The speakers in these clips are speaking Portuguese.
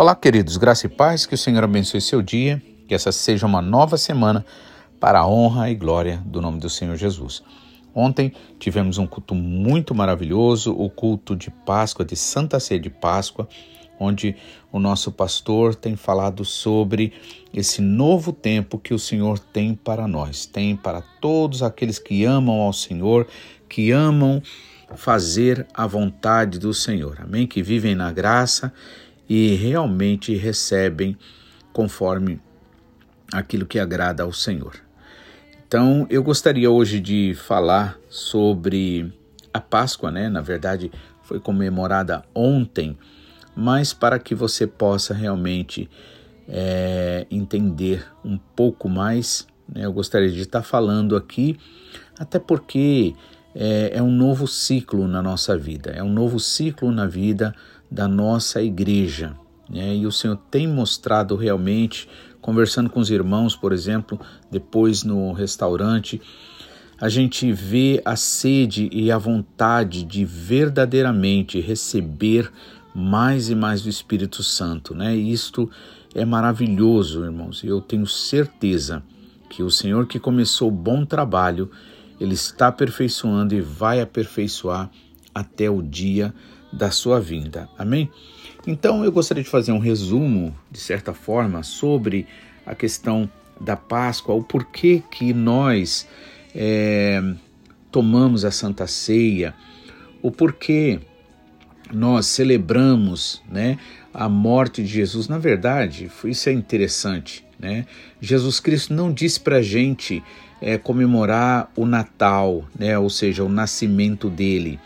Olá, queridos, graça e paz, que o Senhor abençoe seu dia, que essa seja uma nova semana para a honra e glória do nome do Senhor Jesus. Ontem tivemos um culto muito maravilhoso, o culto de Páscoa, de Santa Ceia de Páscoa, onde o nosso pastor tem falado sobre esse novo tempo que o Senhor tem para nós, tem para todos aqueles que amam ao Senhor, que amam fazer a vontade do Senhor. Amém? Que vivem na graça e realmente recebem conforme aquilo que agrada ao Senhor. Então, eu gostaria hoje de falar sobre a Páscoa, né? Na verdade, foi comemorada ontem, mas para que você possa realmente é, entender um pouco mais, né? eu gostaria de estar falando aqui, até porque é, é um novo ciclo na nossa vida, é um novo ciclo na vida da nossa igreja. Né? E o Senhor tem mostrado realmente conversando com os irmãos, por exemplo, depois no restaurante, a gente vê a sede e a vontade de verdadeiramente receber mais e mais do Espírito Santo, né? Isto é maravilhoso, irmãos. E eu tenho certeza que o Senhor que começou o bom trabalho, ele está aperfeiçoando e vai aperfeiçoar até o dia da sua vinda. Amém? Então eu gostaria de fazer um resumo, de certa forma, sobre a questão da Páscoa, o porquê que nós é, tomamos a Santa Ceia, o porquê nós celebramos né, a morte de Jesus. Na verdade, isso é interessante. Né? Jesus Cristo não disse para a gente é, comemorar o Natal, né, ou seja, o nascimento dele,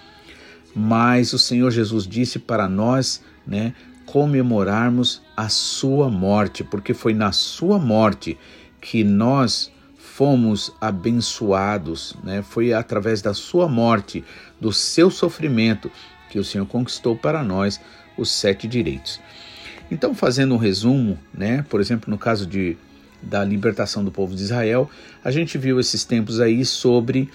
mas o Senhor Jesus disse para nós né, comemorarmos a sua morte, porque foi na sua morte que nós fomos abençoados, né? Foi através da sua morte, do seu sofrimento, que o Senhor conquistou para nós os sete direitos. Então, fazendo um resumo, né? Por exemplo, no caso de, da libertação do povo de Israel, a gente viu esses tempos aí sobre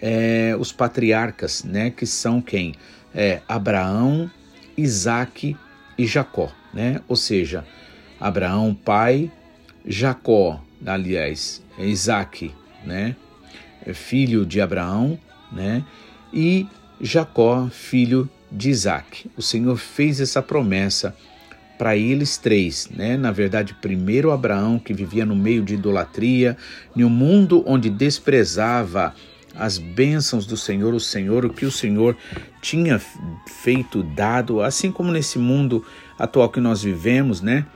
é, os patriarcas, né? Que são quem? É, Abraão, Isaac e Jacó, né? Ou seja, Abraão, pai, Jacó, aliás, é Isaac, né? É filho de Abraão, né? E Jacó, filho de Isaac. O Senhor fez essa promessa para eles três, né? Na verdade, primeiro Abraão, que vivia no meio de idolatria, em um mundo onde desprezava as bênçãos do Senhor, o Senhor, o que o Senhor tinha feito, dado, assim como nesse mundo atual que nós vivemos, né?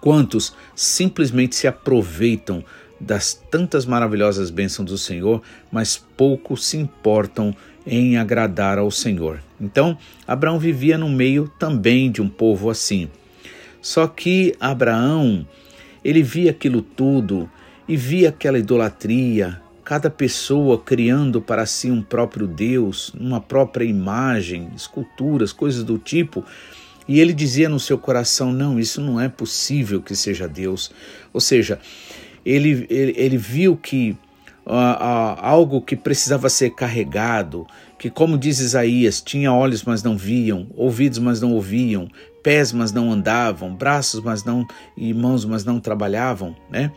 Quantos simplesmente se aproveitam das tantas maravilhosas bênçãos do Senhor, mas pouco se importam em agradar ao Senhor. Então, Abraão vivia no meio também de um povo assim. Só que Abraão, ele via aquilo tudo e via aquela idolatria, cada pessoa criando para si um próprio Deus, uma própria imagem, esculturas, coisas do tipo. E ele dizia no seu coração: não, isso não é possível que seja Deus. Ou seja, ele, ele, ele viu que uh, uh, algo que precisava ser carregado, que, como diz Isaías, tinha olhos, mas não viam, ouvidos, mas não ouviam, pés, mas não andavam, braços, mas não, e mãos, mas não trabalhavam, né?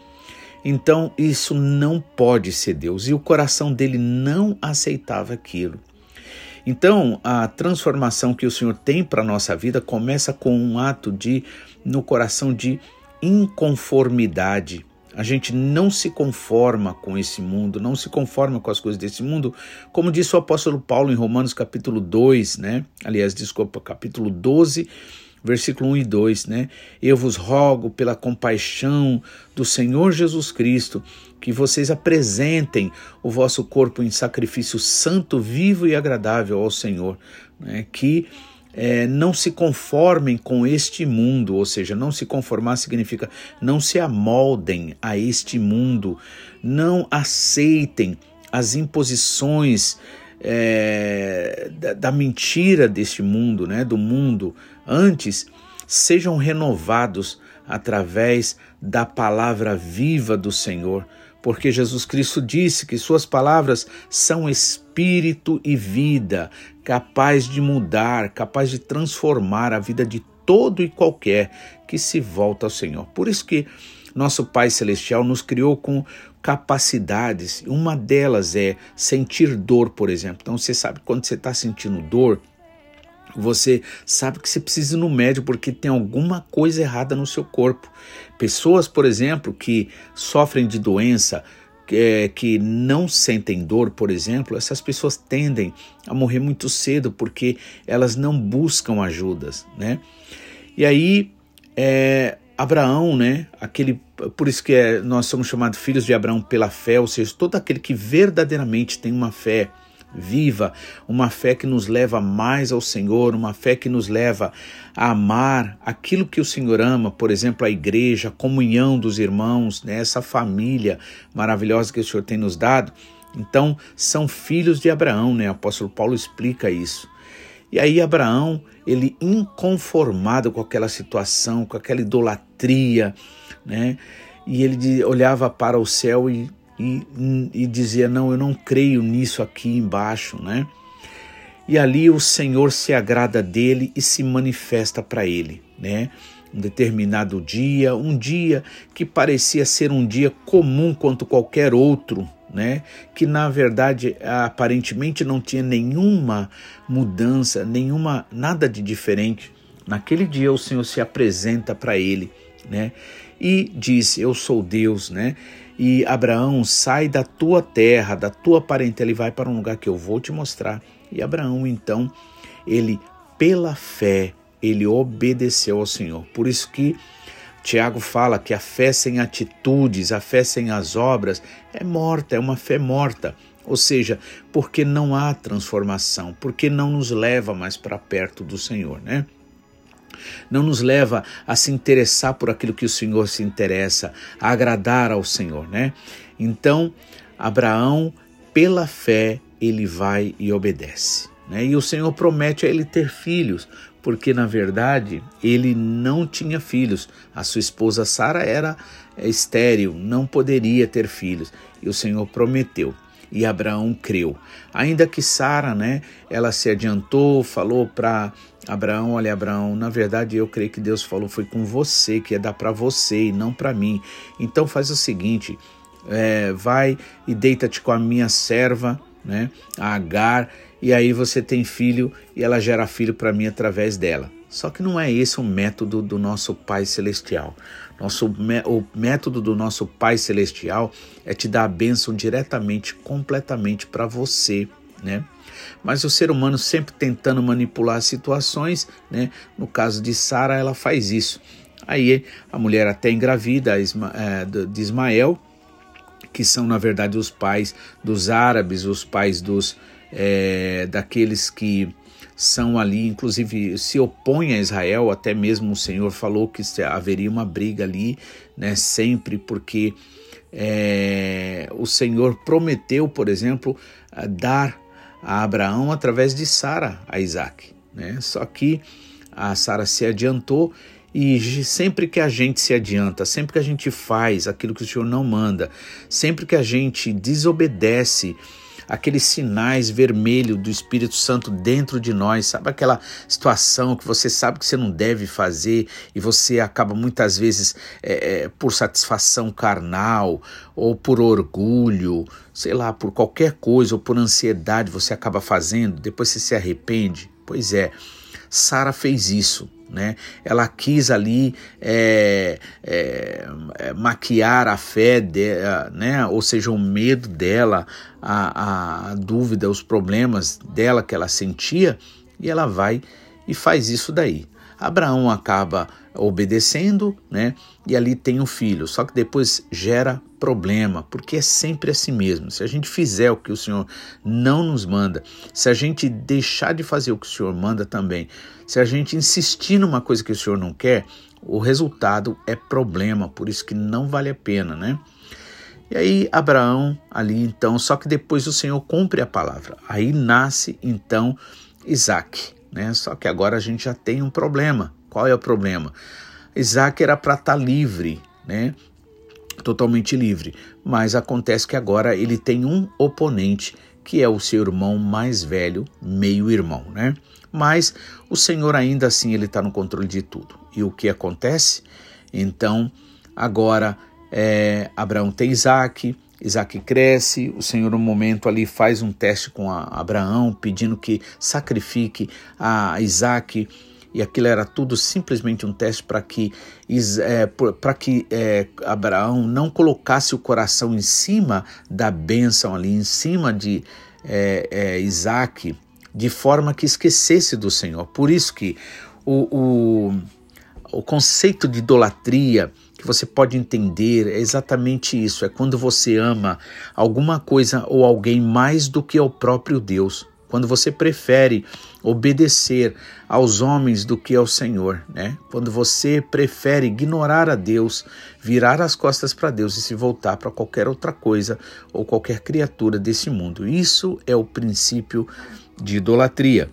Então, isso não pode ser Deus. E o coração dele não aceitava aquilo. Então, a transformação que o Senhor tem para a nossa vida começa com um ato de, no coração, de inconformidade. A gente não se conforma com esse mundo, não se conforma com as coisas desse mundo, como disse o apóstolo Paulo em Romanos capítulo 2, né? Aliás, desculpa, capítulo 12, versículo 1 e 2, né? Eu vos rogo pela compaixão do Senhor Jesus Cristo que vocês apresentem o vosso corpo em sacrifício santo, vivo e agradável ao Senhor, né? que é, não se conformem com este mundo, ou seja, não se conformar significa não se amoldem a este mundo, não aceitem as imposições é, da, da, mentira deste mundo, né, do mundo, antes sejam renovados através da palavra viva do Senhor, porque Jesus Cristo disse que suas palavras são espírito e vida, capaz de mudar, capaz de transformar a vida de todo e qualquer que se volta ao Senhor. Por isso que nosso Pai Celestial nos criou com capacidades. Uma delas é sentir dor, por exemplo. Então você sabe quando você está sentindo dor, você sabe que você precisa ir no médico porque tem alguma coisa errada no seu corpo. Pessoas, por exemplo, que sofrem de doença, é, que não sentem dor, por exemplo, essas pessoas tendem a morrer muito cedo porque elas não buscam ajudas, né? E aí, é, Abraão, né? Aquele, por isso que é, nós somos chamados filhos de Abraão pela fé, ou seja, todo aquele que verdadeiramente tem uma fé viva, uma fé que nos leva mais ao Senhor, uma fé que nos leva a amar aquilo que o Senhor ama, por exemplo, a igreja, a comunhão dos irmãos, né, essa família maravilhosa que o Senhor tem nos dado. Então, são filhos de Abraão, né? O apóstolo Paulo explica isso. E aí Abraão, ele inconformado com aquela situação, com aquela idolatria, né? E ele olhava para o céu e e, e dizia: Não, eu não creio nisso aqui embaixo, né? E ali o Senhor se agrada dele e se manifesta para ele, né? Um determinado dia, um dia que parecia ser um dia comum quanto qualquer outro, né? Que na verdade aparentemente não tinha nenhuma mudança, nenhuma nada de diferente. Naquele dia o Senhor se apresenta para ele, né? E diz: Eu sou Deus, né? E Abraão, sai da tua terra, da tua parentela e vai para um lugar que eu vou te mostrar. E Abraão, então, ele, pela fé, ele obedeceu ao Senhor. Por isso que Tiago fala que a fé sem atitudes, a fé sem as obras, é morta, é uma fé morta. Ou seja, porque não há transformação, porque não nos leva mais para perto do Senhor, né? Não nos leva a se interessar por aquilo que o Senhor se interessa, a agradar ao Senhor, né? Então, Abraão, pela fé, ele vai e obedece. Né? E o Senhor promete a ele ter filhos, porque na verdade ele não tinha filhos. A sua esposa Sara era estéril, não poderia ter filhos. E o Senhor prometeu e Abraão creu. Ainda que Sara, né, ela se adiantou, falou para Abraão, olha Abraão, na verdade eu creio que Deus falou foi com você, que é dar para você e não para mim. Então faz o seguinte, é, vai e deita-te com a minha serva, né, a Agar, e aí você tem filho e ela gera filho para mim através dela. Só que não é esse o método do nosso Pai Celestial. Nosso, o método do nosso Pai Celestial é te dar a bênção diretamente, completamente para você, né? Mas o ser humano sempre tentando manipular situações, né? No caso de Sara, ela faz isso. Aí a mulher até engravida é, de Ismael, que são na verdade os pais dos árabes, os pais dos é, daqueles que são ali, inclusive se opõem a Israel, até mesmo o Senhor falou que haveria uma briga ali, né, sempre, porque é, o Senhor prometeu, por exemplo, dar a Abraão através de Sara a Isaac, né? Só que a Sara se adiantou e sempre que a gente se adianta, sempre que a gente faz aquilo que o Senhor não manda, sempre que a gente desobedece aqueles sinais vermelhos do Espírito Santo dentro de nós, sabe aquela situação que você sabe que você não deve fazer e você acaba muitas vezes é, é, por satisfação carnal ou por orgulho, sei lá, por qualquer coisa ou por ansiedade você acaba fazendo, depois você se arrepende. Pois é, Sara fez isso né? Ela quis ali é, é, é, maquiar a fé, de, né? ou seja, o medo dela, a, a dúvida, os problemas dela que ela sentia, e ela vai e faz isso daí. Abraão acaba obedecendo, né? E ali tem um filho. Só que depois gera problema, porque é sempre assim mesmo. Se a gente fizer o que o Senhor não nos manda, se a gente deixar de fazer o que o Senhor manda também, se a gente insistir numa coisa que o Senhor não quer, o resultado é problema, por isso que não vale a pena, né? E aí Abraão ali então, só que depois o Senhor cumpre a palavra. Aí nasce então Isaac, né? Só que agora a gente já tem um problema. Qual é o problema? Isaac era para estar tá livre, né? totalmente livre. Mas acontece que agora ele tem um oponente que é o seu irmão mais velho, meio irmão, né? Mas o Senhor ainda assim ele está no controle de tudo. E o que acontece? Então agora é, Abraão tem Isaac, Isaac cresce, o Senhor no momento ali faz um teste com Abraão, pedindo que sacrifique a Isaac e aquilo era tudo simplesmente um teste para que, é, para que é, Abraão não colocasse o coração em cima da bênção ali, em cima de é, é, Isaac, de forma que esquecesse do Senhor. Por isso que o, o, o conceito de idolatria que você pode entender é exatamente isso: é quando você ama alguma coisa ou alguém mais do que o próprio Deus quando você prefere obedecer aos homens do que ao Senhor, né? Quando você prefere ignorar a Deus, virar as costas para Deus e se voltar para qualquer outra coisa ou qualquer criatura desse mundo. Isso é o princípio de idolatria.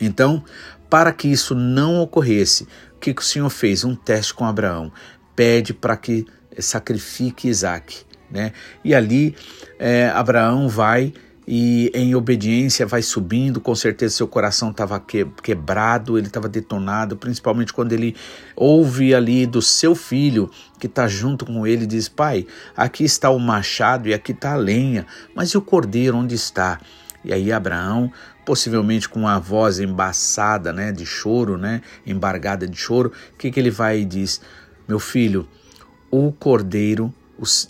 Então, para que isso não ocorresse, o que o Senhor fez? Um teste com Abraão. Pede para que sacrifique Isaac. Né? E ali é, Abraão vai e em obediência vai subindo. Com certeza seu coração estava que, quebrado, ele estava detonado, principalmente quando ele ouve ali do seu filho que está junto com ele diz: Pai, aqui está o machado e aqui está a lenha, mas e o cordeiro onde está? E aí Abraão, possivelmente com a voz embaçada, né, de choro, né, embargada de choro, o que, que ele vai e diz? Meu filho, o cordeiro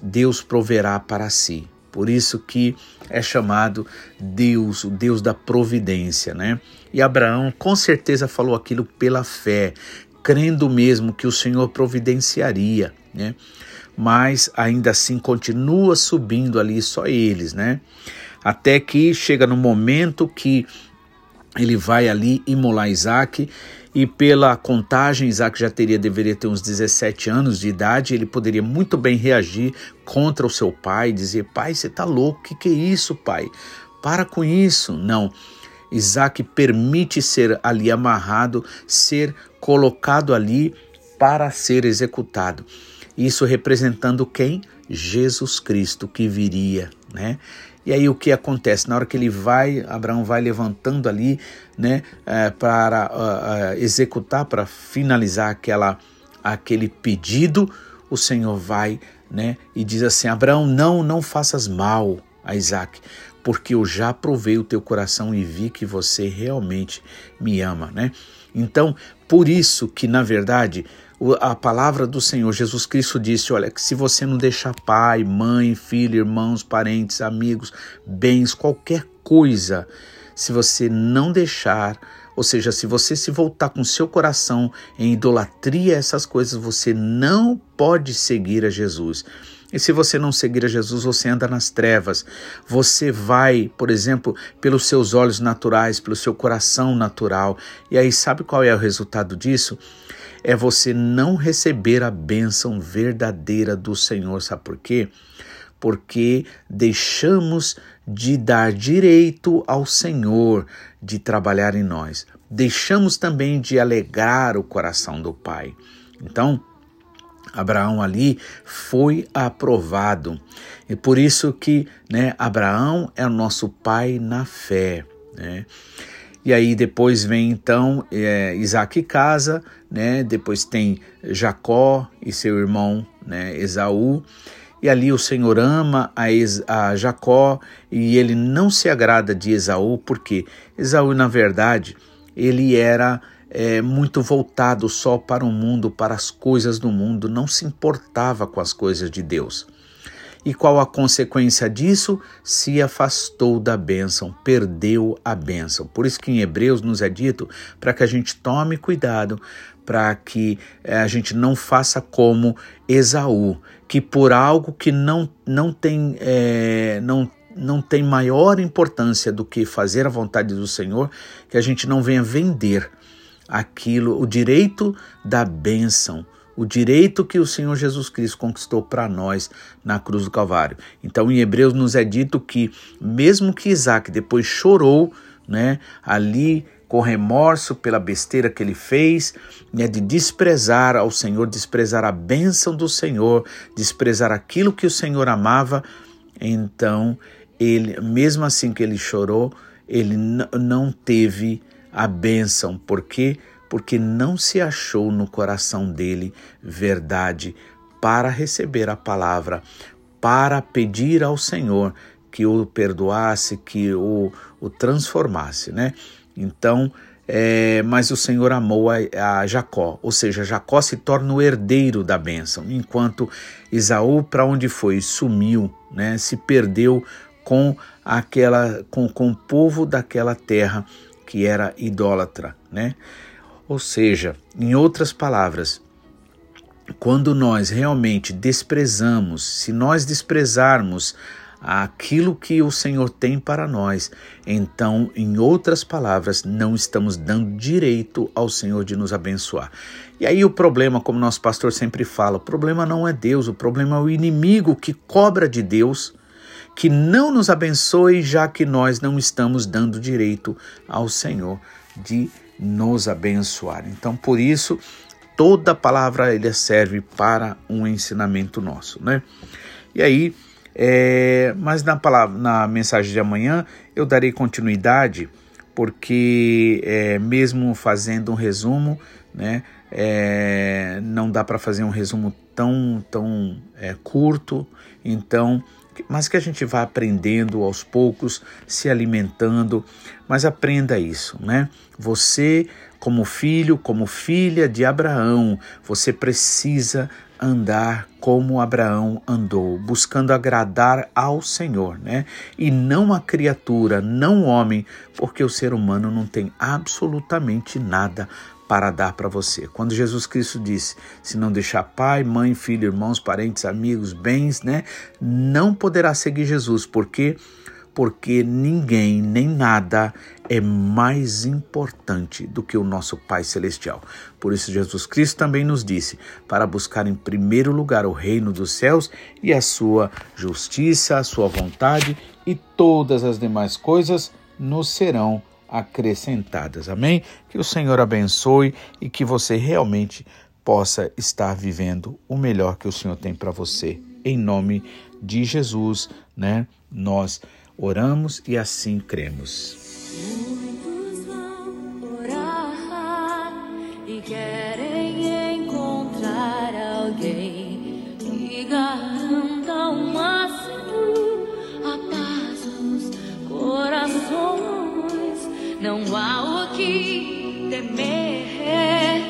Deus proverá para si. Por isso que é chamado Deus, o Deus da providência, né? E Abraão com certeza falou aquilo pela fé, crendo mesmo que o Senhor providenciaria, né? Mas ainda assim continua subindo ali só eles, né? Até que chega no momento que ele vai ali imolar Isaac e pela contagem, Isaac já teria, deveria ter uns 17 anos de idade, ele poderia muito bem reagir contra o seu pai, dizer, pai, você está louco, que, que é isso, pai? Para com isso. Não, Isaac permite ser ali amarrado, ser colocado ali para ser executado. Isso representando quem? Jesus Cristo que viria, né? E aí o que acontece? Na hora que ele vai, Abraão vai levantando ali, né, é, para uh, uh, executar, para finalizar aquela, aquele pedido, o Senhor vai, né, e diz assim: Abraão, não, não faças mal a Isaac, porque eu já provei o teu coração e vi que você realmente me ama, né? Então, por isso que na verdade a palavra do Senhor Jesus Cristo disse: olha, que se você não deixar pai, mãe, filho, irmãos, parentes, amigos, bens, qualquer coisa, se você não deixar, ou seja, se você se voltar com seu coração em idolatria essas coisas, você não pode seguir a Jesus. E se você não seguir a Jesus, você anda nas trevas. Você vai, por exemplo, pelos seus olhos naturais, pelo seu coração natural. E aí, sabe qual é o resultado disso? É você não receber a bênção verdadeira do Senhor. Sabe por quê? Porque deixamos de dar direito ao Senhor de trabalhar em nós. Deixamos também de alegrar o coração do Pai. Então, Abraão ali foi aprovado. E por isso que né, Abraão é o nosso pai na fé. Né? E aí depois vem então é, Isaac casa, né? Depois tem Jacó e seu irmão, né? Esaú. E ali o Senhor ama a, a Jacó e ele não se agrada de Esaú, porque Esaú, na verdade, ele era é, muito voltado só para o mundo, para as coisas do mundo, não se importava com as coisas de Deus. E qual a consequência disso? Se afastou da bênção, perdeu a bênção. Por isso que em Hebreus nos é dito para que a gente tome cuidado, para que eh, a gente não faça como Esaú, que por algo que não, não tem. É, não não tem maior importância do que fazer a vontade do Senhor, que a gente não venha vender aquilo, o direito da bênção, o direito que o Senhor Jesus Cristo conquistou para nós na cruz do Calvário. Então, em Hebreus nos é dito que, mesmo que Isaac depois chorou, né, ali com remorso pela besteira que ele fez, né, de desprezar ao Senhor, desprezar a bênção do Senhor, desprezar aquilo que o Senhor amava, então ele, mesmo assim que ele chorou, ele não teve a bênção. Por quê? Porque não se achou no coração dele verdade para receber a palavra, para pedir ao Senhor que o perdoasse, que o, o transformasse, né? Então, é, mas o Senhor amou a, a, Jacó, ou seja, Jacó se torna o herdeiro da bênção, enquanto Isaú, para onde foi, sumiu, né? Se perdeu com aquela, com, com o povo daquela terra que era idólatra, né? Ou seja, em outras palavras, quando nós realmente desprezamos, se nós desprezarmos aquilo que o Senhor tem para nós, então, em outras palavras, não estamos dando direito ao Senhor de nos abençoar. E aí o problema, como nosso pastor sempre fala, o problema não é Deus, o problema é o inimigo que cobra de Deus que não nos abençoe, já que nós não estamos dando direito ao Senhor de nos abençoar. Então, por isso, toda palavra ele serve para um ensinamento nosso, né? E aí, é, mas na palavra, na mensagem de amanhã eu darei continuidade, porque é, mesmo fazendo um resumo, né, é, não dá para fazer um resumo tão tão é, curto, então mas que a gente vá aprendendo aos poucos, se alimentando, mas aprenda isso, né? Você, como filho, como filha de Abraão, você precisa andar como Abraão andou, buscando agradar ao Senhor, né? E não a criatura, não o homem, porque o ser humano não tem absolutamente nada para dar para você. Quando Jesus Cristo disse: se não deixar pai, mãe, filho, irmãos, parentes, amigos, bens, né, não poderá seguir Jesus. Por quê? Porque ninguém nem nada é mais importante do que o nosso Pai Celestial. Por isso, Jesus Cristo também nos disse para buscar em primeiro lugar o reino dos céus e a sua justiça, a sua vontade, e todas as demais coisas nos serão acrescentadas. Amém? Que o Senhor abençoe e que você realmente possa estar vivendo o melhor que o Senhor tem para você. Em nome de Jesus, né? Nós oramos e assim cremos. Muitos vão orar e querem Não há o que temer,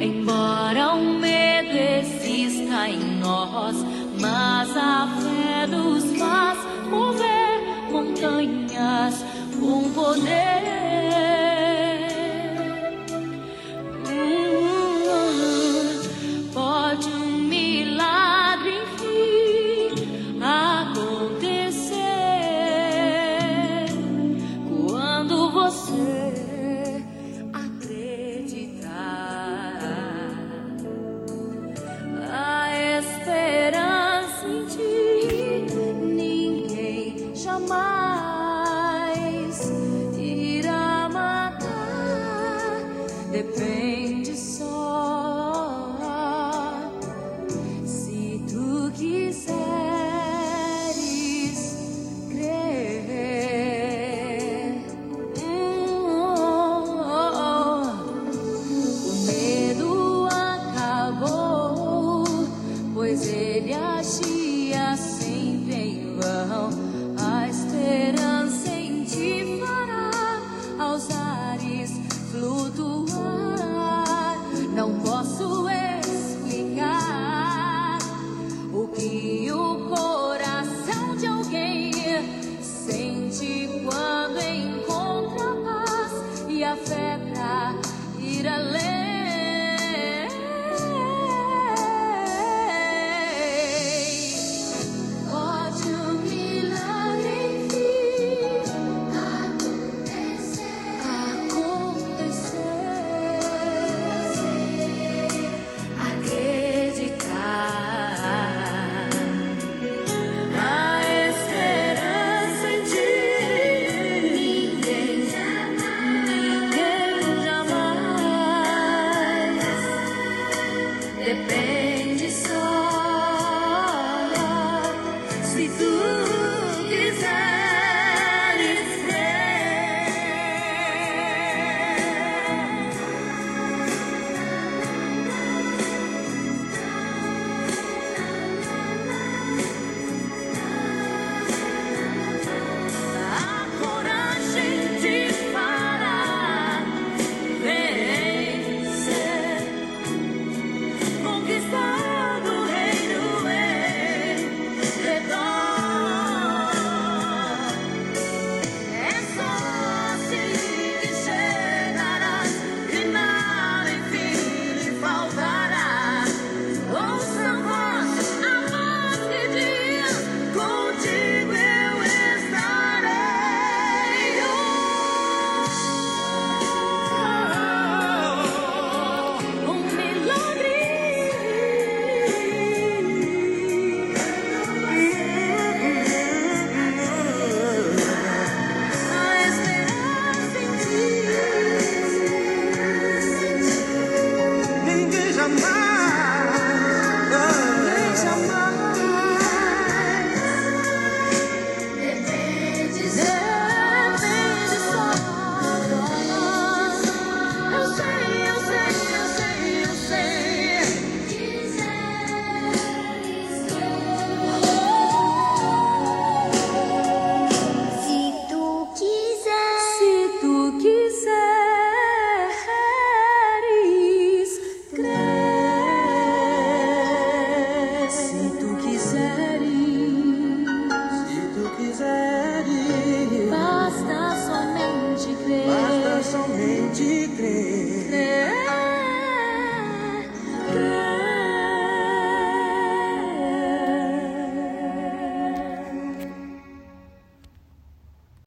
embora o medo exista em nós, mas a fé nos faz mover montanhas com poder. Fé si tú